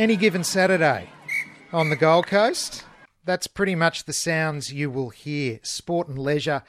Any given Saturday on the Gold Coast, that's pretty much the sounds you will hear. Sport and leisure,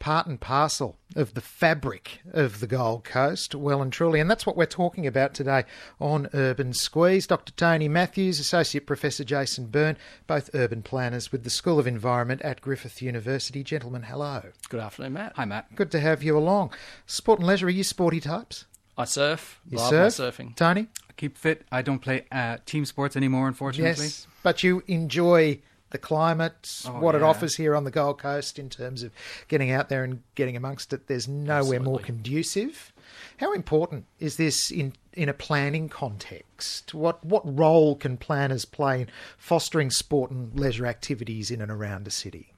part and parcel of the fabric of the Gold Coast, well and truly. And that's what we're talking about today on Urban Squeeze. Dr. Tony Matthews, Associate Professor Jason Byrne, both urban planners with the School of Environment at Griffith University. Gentlemen, hello. Good afternoon, Matt. Hi, Matt. Good to have you along. Sport and leisure, are you sporty types? I surf. You Love surf? my surfing. Tony? I keep fit. I don't play uh, team sports anymore, unfortunately. Yes, but you enjoy the climate, Oh, what it offers here on the Gold Coast in terms of getting out there and getting amongst it. There's nowhere more conducive. How important is this in in a planning context? What what role can planners play in fostering sport and leisure activities in and around a city?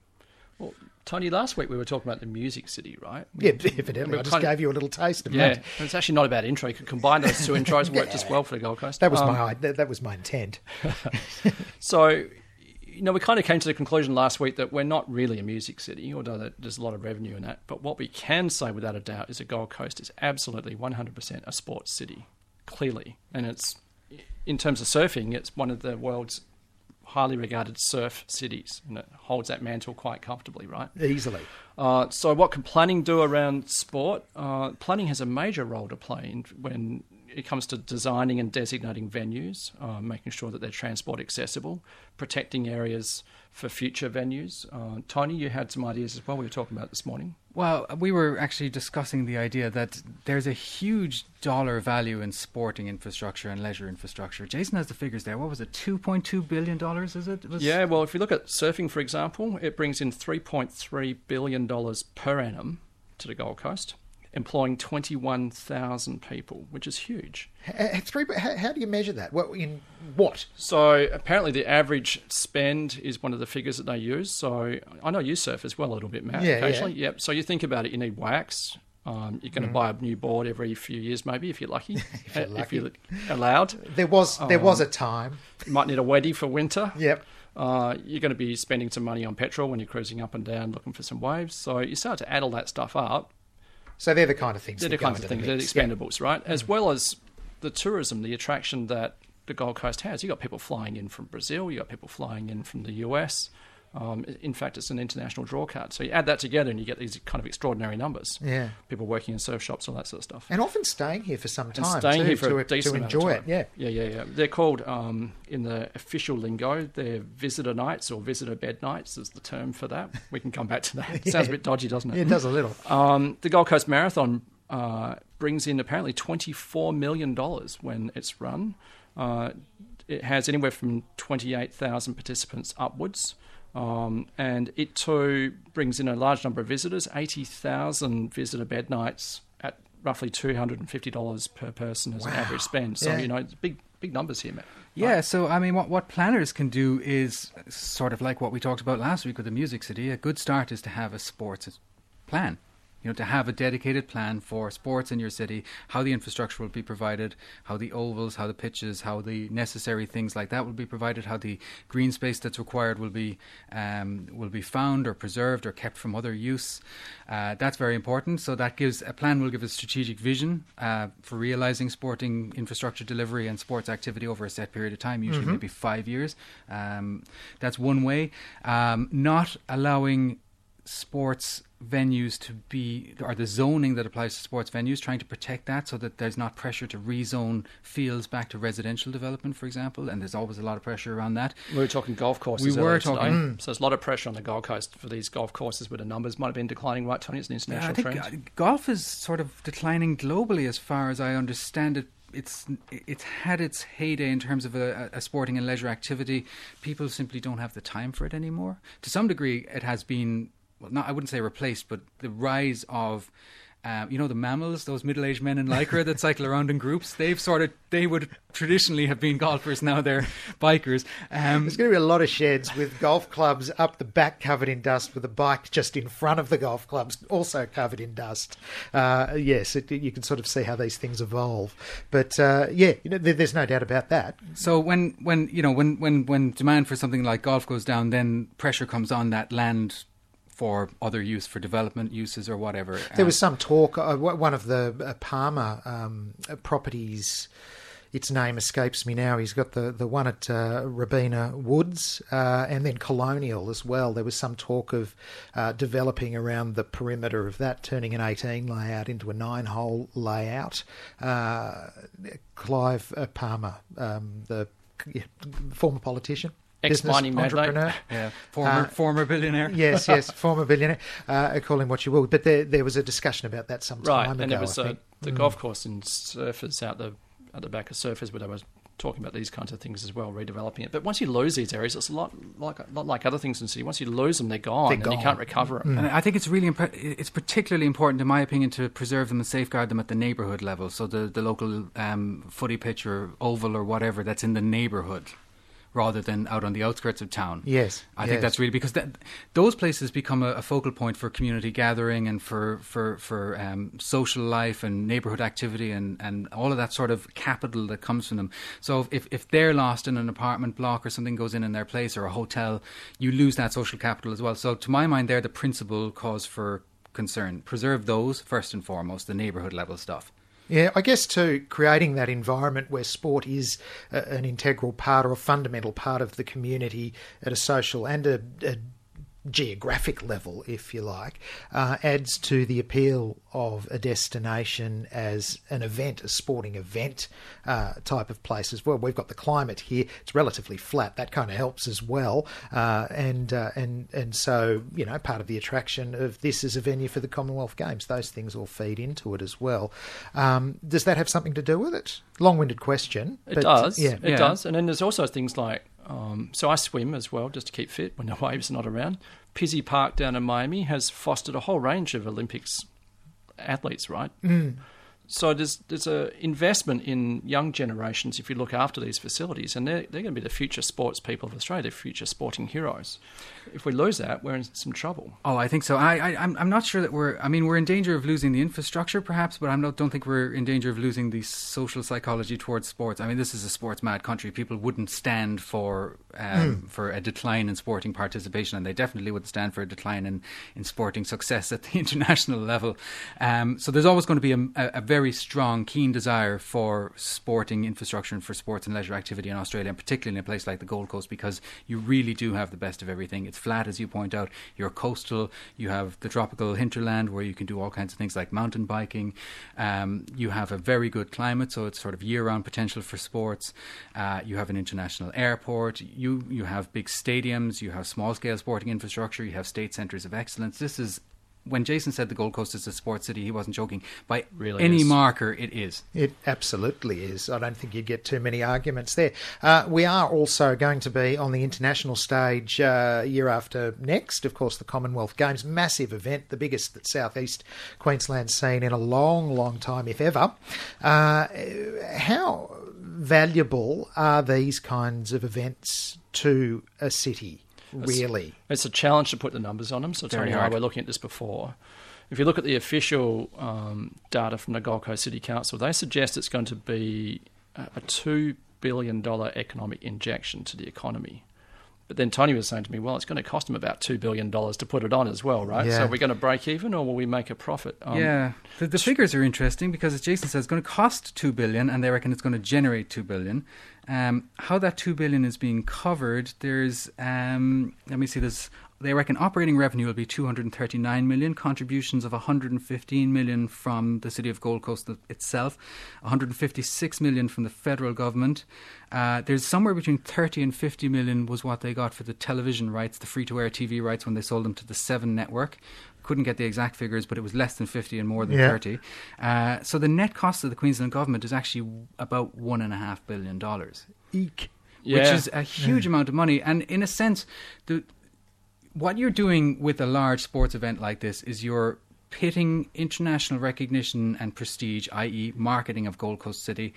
Well, Tony, last week we were talking about the music city, right? Yeah, evidently, We're I just gave you a little taste of Yeah, that. and it's actually not a bad intro. You could combine those two intros and work just well for the Gold Coast. That was Um, my that, that was my intent. So, you know, we kind of came to the conclusion last week that we're not really a music city, although there's a lot of revenue in that. But what we can say without a doubt is that Gold Coast is absolutely 100% a sports city, clearly. And it's, in terms of surfing, it's one of the world's highly regarded surf cities, and it holds that mantle quite comfortably, right? Easily. Uh, so, what can planning do around sport? Uh, planning has a major role to play in when it comes to designing and designating venues, uh, making sure that they're transport accessible, protecting areas for future venues. Uh, Tony, you had some ideas as well. We were talking about this morning. Well, we were actually discussing the idea that there's a huge dollar value in sporting infrastructure and leisure infrastructure. Jason has the figures there. What was it? Two point two billion dollars? Is it? It was- Yeah, well, if you look at surfing, for example, it brings in $3.3 billion per annum to the Gold Coast, employing 21,000 people, which is huge. Three, how, how do you measure that? What in what? So apparently, the average spend is one of the figures that they use. So I know you surf as well a little bit, Matt. Yeah, occasionally. yeah. Yep. So you think about it, you need wax. Um, you're going to buy a new board every few years, maybe if you're lucky. if, you're lucky. you're allowed, There was there was Um, a time. you might need a weddy for winter. Yep. Uh, you're going to be spending some money on petrol when you're cruising up and down looking for some waves. So you start to add all that stuff up. So they're the kind of things. They're the kinds of things, the they're mix. Yeah. expendables, right? As mm. well as the tourism, the attraction that the Gold Coast has. You've got people flying in from Brazil, you've got people flying in from the US. Um, in fact, it's an international draw card. So you add that together and you get these kind of extraordinary numbers. Yeah. People working in surf shops, all that sort of stuff. And often staying here for some And time. staying too, here for to, a decent to enjoy it. Yeah. yeah, yeah, yeah. They're called um, in the official lingo. They're visitor nights or visitor bed nights is the term for that. We can come back to that. It Sounds a bit dodgy, doesn't it? Yeah, it does a little. Um, the Gold Coast Marathon uh, brings in apparently $24 million when it's run. Uh, it has anywhere from 28,000 participants upwards. Um, and it too brings in a large number of visitors 80,000 visitor bed nights at roughly $250 per person as an average spend. So, Yeah. you know, it's big, big numbers here, Matt. Yeah, so I mean, what, what planners can do is sort of like what we talked about last week with the Music City. A good start is to have a sports plan. You know, to have a dedicated plan for sports in your city, how the infrastructure will be provided, how the ovals, how the pitches, how the necessary things like that will be provided, how the green space that's required will be um, will be found or preserved or kept from other use. Uh, that's very important. So that gives a plan will give a strategic vision uh, for realizing sporting infrastructure delivery and sports activity over a set period of time, usually maybe five years. Um, that's one way. Um, not allowing sports venues to be, or the zoning that applies to sports venues, trying to protect that so that there's not pressure to rezone fields back to residential development, for example, and there's always a lot of pressure around that. We were talking golf courses. We were earlier today. talking- So there's a lot of pressure on the Gold Coast for these golf courses where the numbers might have been declining, right, Tony? It's an Yeah, international I think trend. uh, golf is sort of declining globally as far as I understand it it's it's had its heyday in terms of a, a sporting and leisure activity. People simply don't have the time for it anymore. To some degree, it has been well, not I wouldn't say replaced, but the rise of um, you know the MAMILs, those middle-aged men in lycra that cycle around in groups. They've sort of they would traditionally have been golfers. Now they're bikers. Um, There's going to be a lot of sheds with golf clubs up the back covered in dust, with a bike just in front of the golf clubs also covered in dust. Uh, yes, it, you can sort of see how these things evolve. But uh, yeah, you know, there, there's no doubt about that. So when when you know when when when demand for something like golf goes down, then pressure comes on that land for other use, for development uses or whatever. There was some talk. Uh, one of the uh, Palmer um, uh, properties. Its name escapes me now. He's got the, the one at uh, Robina Woods uh, and then Colonial as well. There was some talk of uh, developing around the perimeter of that, turning an 18 layout into a nine hole layout. Uh, Clive uh, Palmer, um, the yeah, former politician. Business Ex-mining magnate. entrepreneur. yeah, former Uh, former billionaire. yes, yes, former billionaire. Uh, call him what you will. But there, there was a discussion about that some Right, time and ago. there was I uh, think. the golf course in Surfers out the at the back of Surfers where they were talking about these kinds of things as well, redeveloping it. But once you lose these areas, it's a lot like a lot like other things in the city. Once you lose them, they're gone, They're and gone. Mm. you can't recover them. And I think it's really imp- it's particularly important, in my opinion, to preserve them and safeguard them at the neighbourhood level. So the the local um, footy pitch or oval or whatever that's in the neighbourhood, rather than out on the outskirts of town. Yes, I yes. think that's really because that, those places become a, a focal point for community gathering and for for for um, social life and neighbourhood activity and, and all of that sort of capital that comes from them. So if if they're lost in an apartment block or something goes in in their place or a hotel, you lose that social capital as well. So to my mind, they're the principal cause for concern. Preserve those first and foremost, the neighbourhood level stuff. Yeah, I guess too, creating that environment where sport is a, an integral part or a fundamental part of the community at a social and a, a geographic level, if you like, uh, adds to the appeal of a destination as an event, a sporting event uh, type of place as well. We've got the climate here; it's relatively flat. That kind of helps as well, uh, and uh, and and so you know, part of the attraction of this is a venue for the Commonwealth Games. Those things all feed into it as well. Um, does that have something to do with it? Long-winded question. It but, does. Yeah. It Yeah. does. And then there's also things like um, so I swim as well just to keep fit when the waves are not around. Pizzey Park down in Miami has fostered a whole range of Olympics athletes, right? Mm. So there's there's a investment in young generations if you look after these facilities, and they're they're going to be the future sports people of Australia, the future sporting heroes. If we lose that, we're in some trouble. Oh, I think so. I, I, I'm, I'm not sure that we're. I mean, we're in danger of losing the infrastructure, perhaps, but I don't think we're in danger of losing the social psychology towards sports. I mean, this is a sports mad country. People wouldn't stand for um, for a decline in sporting participation, and they definitely wouldn't stand for a decline in, in sporting success at the international level. Um, so there's always going to be a, a, a very strong, keen desire for sporting infrastructure and for sports and leisure activity in Australia, and particularly in a place like the Gold Coast, because you really do have the best of everything. It's flat, as you point out. You're coastal. You have the tropical hinterland where you can do all kinds of things like mountain biking. Um, you have a very good climate, so it's sort of year-round potential for sports. Uh, you have an international airport. You you have big stadiums. You have small-scale sporting infrastructure. You have state centres of excellence. This is. When Jason said the Gold Coast is a sports city, he wasn't joking. By Really any is. marker, it is. It absolutely is. I don't think you'd get too many arguments there. Uh, we are also going to be on the international stage uh, year after next. Of course, the Commonwealth Games, massive event, the biggest that Southeast Queensland's seen in a long, long time, if ever. Uh, how valuable are these kinds of events to a city? Really? It's a challenge to put the numbers on them. So Tony and I hard. were looking at this before. If you look at the official um, data from the Gold Coast City Council, they suggest it's going to be a a two billion dollar economic injection to the economy. But then Tony was saying to me, "Well, it's going to cost them about two billion dollars to put it on as well, right? Yeah. So are we going to break even, or will we make a profit?" Um, yeah, the, the figures are interesting because, as Jason says, it's going to cost 2 billion and they reckon it's going to generate two billion. Um, how that 2 billion is being covered, there's um, let me see, there's they reckon operating revenue will be 239 million, contributions of 115 million from the city of Gold Coast itself, 156 million from the federal government. Uh, there's somewhere between 30 and 50 million was what they got for the television rights, the free to air TV rights when they sold them to the Seven network. Couldn't get the exact figures, but it was less than 50 and more than Yeah. 30. Uh, so the net cost of the Queensland government is actually about one and a half billion dollars Eek. which is a huge amount of money. And in a sense, the what you're doing with a large sports event like this is you're pitting international recognition and prestige, i.e., marketing of Gold Coast City,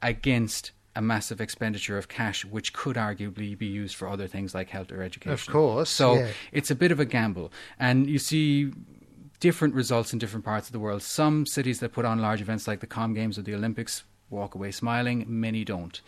against a massive expenditure of cash, which could arguably be used for other things like health or education. Of course, So yeah. it's a bit of a gamble. And you see different results in different parts of the world. Some cities that put on large events like the Com Games or the Olympics walk away smiling, many don't.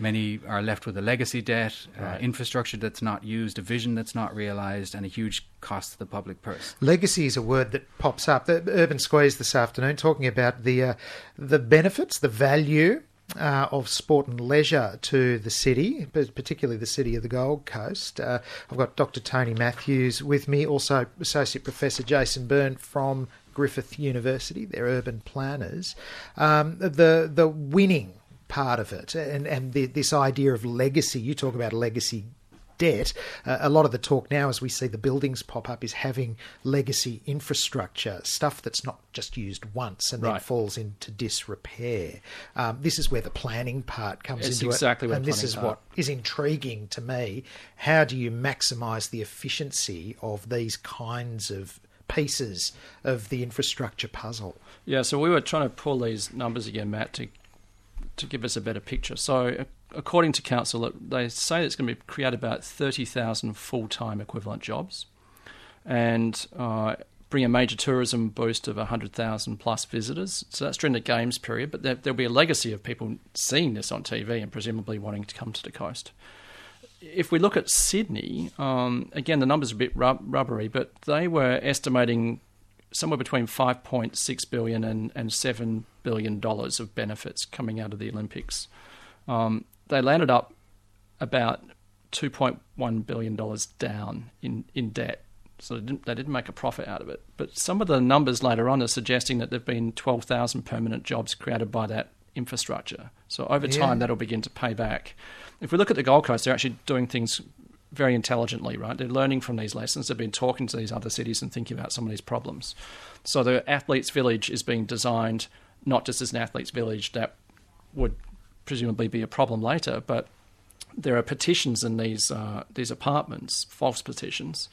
Many are left with a legacy debt, uh, infrastructure that's not used, a vision that's not realised, and a huge cost to the public purse. Legacy is a word that pops up. The Urban Squeeze this afternoon talking about the uh, the benefits, the value uh, of sport and leisure to the city, particularly the city of the Gold Coast. Uh, I've got Dr. Tony Matthews with me, also Associate Professor Jason Byrne from Griffith University. They're urban planners. Um, the the winning part of it, and and the, this idea of legacy. You talk about legacy debt. Uh, a lot of the talk now, as we see the buildings pop up, is having legacy infrastructure, stuff that's not just used once and then falls into disrepair. Um, this is where the planning part comes It's into exactly it. And this is planning what is intriguing to me. How do you maximise the efficiency of these kinds of pieces of the infrastructure puzzle? Yeah, so we were trying to pull these numbers again, Matt, to to give us a better picture. So, according to council, they say it's going to create about thirty thousand full time equivalent jobs, and uh, bring a major tourism boost of hundred thousand plus visitors. So that's during the games period, but there, there'll be a legacy of people seeing this on TV and presumably wanting to come to the coast if we look at Sydney, um, again, the numbers are a bit rub- rubbery, but they were estimating somewhere between 5.6 billion and, and 7 billion dollars of benefits coming out of the Olympics. Um, they landed up about 2.1 billion dollars down in, in debt. So they didn't, they didn't make a profit out of it. But some of the numbers later on are suggesting that there've been 12,000 permanent jobs created by that infrastructure. So over Yeah. time, that'll begin to pay back. If we look at the Gold Coast, they're actually doing things very intelligently, right? They're learning from these lessons. They've been talking to these other cities and thinking about some of these problems. So the athletes' village is being designed not just as an athletes' village that would presumably be a problem later, but there are petitions in these uh, these apartments, false petitions,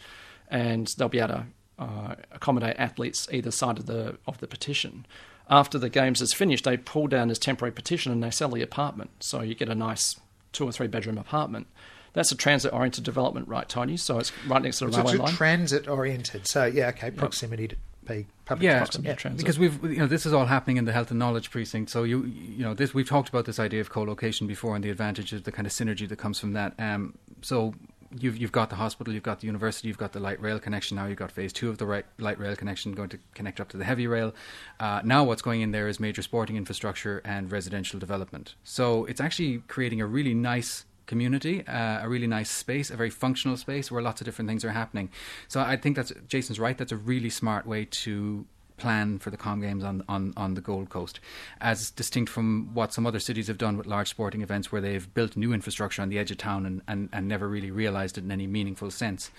and they'll be able to uh, accommodate athletes either side of the of the petition. After the games is finished, they pull down this temporary petition and they sell the apartment. So you get a nice two or three bedroom apartment. That's a transit oriented development, right, Tony? So it's right next to the So railway it's line. transit oriented. So yeah, okay, proximity to be public Yeah, transport. yeah, transit. because we've you know this is all happening in the health and knowledge precinct. So you you know this we've talked about this idea of co-location before and the advantages, the kind of synergy that comes from that. Um, so you've you've got the hospital, you've got the university, you've got the light rail connection. Now you've got phase two of the right, light rail connection going to connect up to the heavy rail. Uh, now what's going in there is major sporting infrastructure and residential development. So it's actually creating a really nice community, uh, a really nice space, a very functional space where lots of different things are happening. So I think that's Jason's right. That's a really smart way to plan for the Com Games on, on, on the Gold Coast, as distinct from what some other cities have done with large sporting events where they've built new infrastructure on the edge of town and, and, and never really realised it in any meaningful sense.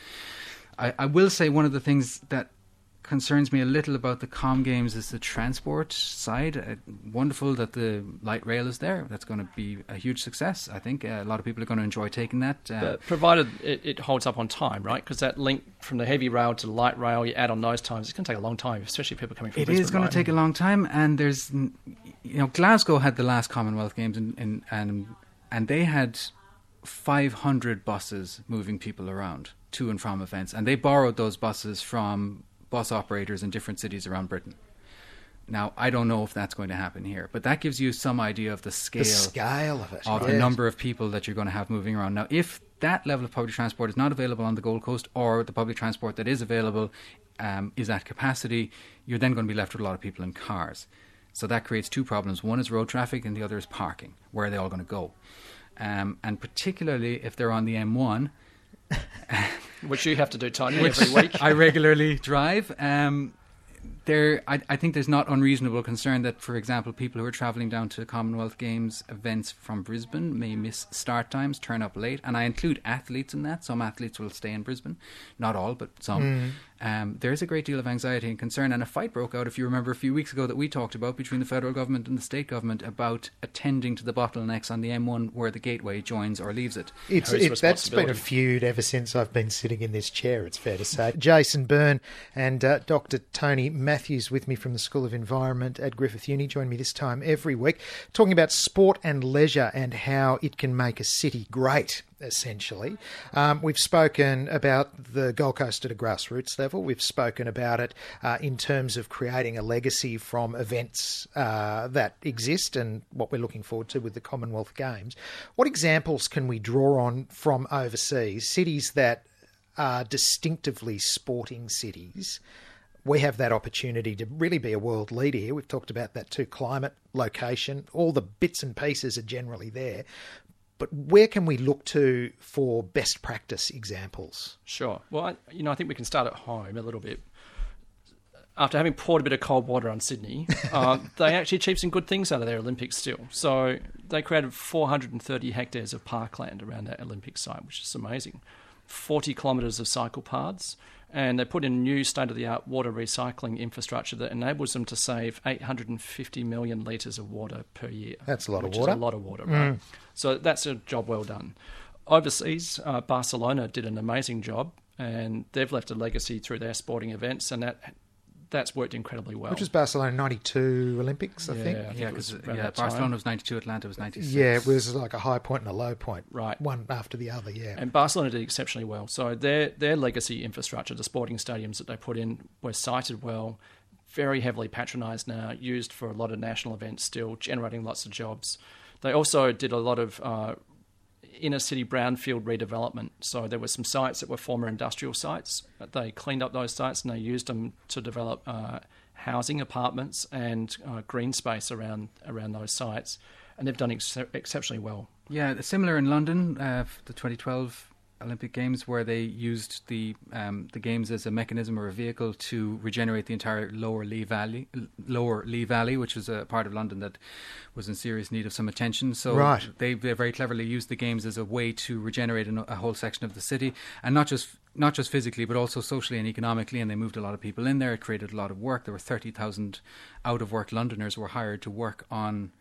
I, I will say one of the things that concerns me a little about the Com Games is the transport side. Uh, wonderful that the light rail is there. That's going to be a huge success. I think uh, a lot of people are going to enjoy taking that. Uh, provided it, it holds up on time, right? Because that link from the heavy rail to the light rail, you add on those times, it's going to take a long time, especially people coming from It Brisbane, is going right? to take a long time, and there's, you know, Glasgow had the last Commonwealth Games, and and and, and they had 500 buses moving people around to and from events, and they borrowed those buses from bus operators in different cities around Britain. Now, I don't know if that's going to happen here, but that gives you some idea of the scale, The scale of it. of the number of people that you're going to have moving around. Now, if that level of public transport is not available on the Gold Coast, or the public transport that is available um, is at capacity, you're then going to be left with a lot of people in cars. So that creates two problems. One is road traffic, and the other is parking. Where are they all going to go? Um, and particularly if they're on the M1, which you have to do, Tony, every week. I regularly drive. Um, there, I, I think there's not unreasonable concern that, for example, people who are travelling down to Commonwealth Games events from Brisbane may miss start times, turn up late, and I include athletes in that. Some athletes will stay in Brisbane, not all, but some. Um, there is a great deal of anxiety and concern, and a fight broke out, if you remember, a few weeks ago that we talked about between the federal government and the state government about attending to the bottlenecks on the M1 where the gateway joins or leaves it. It's, it, that's been a feud ever since I've been sitting in this chair, it's fair to say. Jason Byrne and uh, Dr. Tony Matthews with me from the School of Environment at Griffith Uni join me this time every week, talking about sport and leisure and how it can make a city great. Essentially, um, we've spoken about the Gold Coast at a grassroots level. We've spoken about it uh, in terms of creating a legacy from events uh, that exist and what we're looking forward to with the Commonwealth Games. What examples can we draw on from overseas? Cities that are distinctively sporting cities. We have that opportunity to really be a world leader here. We've talked about that too climate, location, all the bits and pieces are generally there. But where can we look to for best practice examples? Sure. Well, I, you know, I think we can start at home a little bit. After having poured a bit of cold water on Sydney, uh, they actually achieved some good things out of their Olympics still. So they created 430 hectares of parkland around that Olympic site, which is amazing. 40 kilometres of cycle paths, and they put in new state of the art water recycling infrastructure that enables them to save 850 million litres of water per year. That's a lot of which water. Is a lot of water, right? So that's a job well done. Overseas, uh, Barcelona did an amazing job, and they've left a legacy through their sporting events, and that that's worked incredibly well. Which was Barcelona 92 Olympics, I Yeah, think. I think Yeah, because around yeah, that time. Barcelona was 92, Atlanta was 96. Yeah, it was like a high point and a low point. Right. One after the other, yeah. And Barcelona did exceptionally well. So their their legacy infrastructure, the sporting stadiums that they put in, were sited well, very heavily patronised now, used for a lot of national events still, generating lots of jobs. They also did a lot of uh, inner city brownfield redevelopment. So there were some sites that were former industrial sites. They cleaned up those sites and they used them to develop uh, housing, apartments, and uh, green space around around those sites. And they've done ex- exceptionally well. Yeah, similar in London, uh, the 2012 Olympic Games, where they used the um, the games as a mechanism or a vehicle to regenerate the entire lower Lee Valley, lower Lee Valley, which was a part of London that was in serious need of some attention. So Right. they, they very cleverly used the games as a way to regenerate an, a whole section of the city, and not just not just physically, but also socially and economically. And they moved a lot of people in there. It created a lot of work. There were thirty thousand out of work Londoners were hired to work on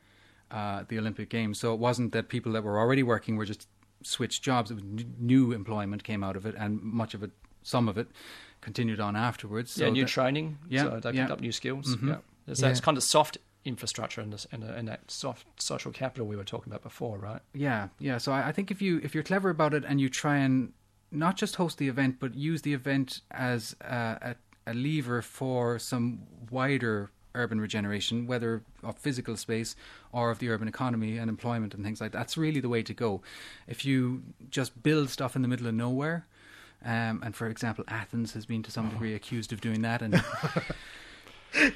uh, the Olympic Games. So it wasn't that people that were already working were just switched jobs. It was n- new employment came out of it, and much of it, some of it, continued on afterwards. So yeah, new that- training. Yeah, so they picked yeah. up new skills. Mhm. Yeah, there's Yeah. that kind of soft infrastructure and, this, and, uh, and that soft social capital we were talking about before, right? Yeah, yeah. So I, I think if you if you're clever about it and you try and not just host the event, but use the event as a, a, a lever for some wider urban regeneration, whether of physical space or of the urban economy and employment and things like that. That's really the way to go. If you just build stuff in the middle of nowhere, um, and for example, Athens has been to some degree accused of doing that, and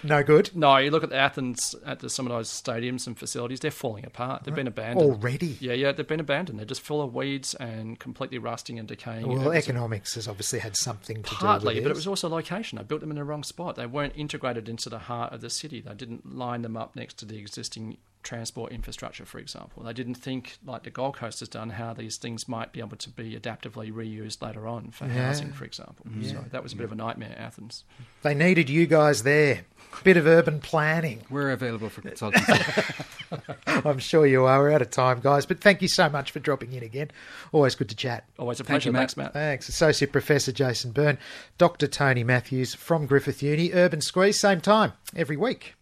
No good. No, you look at Athens at the, some of those stadiums and facilities; they're falling apart. They've been abandoned Already. Yeah, yeah, they've been abandoned. They're just full of weeds and completely rusting and decaying. Well, It economics has obviously had something to partly, do with but it was also location. They built them in the wrong spot. They weren't integrated into the heart of the city. They didn't line them up next to the existing transport infrastructure, for example. They didn't think, like the Gold Coast has done, how these things might be able to be adaptively reused later on for Yeah. housing, for example. So that was a bit of a nightmare, Athens. They needed you guys there. Bit of urban planning. we're available for consultancy. I'm sure you are. We're out of time, guys. But thank you so much for dropping in again. Always good to chat. Always a Thank pleasure. you, Matt. Thanks, Matt. Thanks. Associate Professor Jason Byrne, Dr. Tony Matthews from Griffith Uni, Urban Squeeze, same time every week.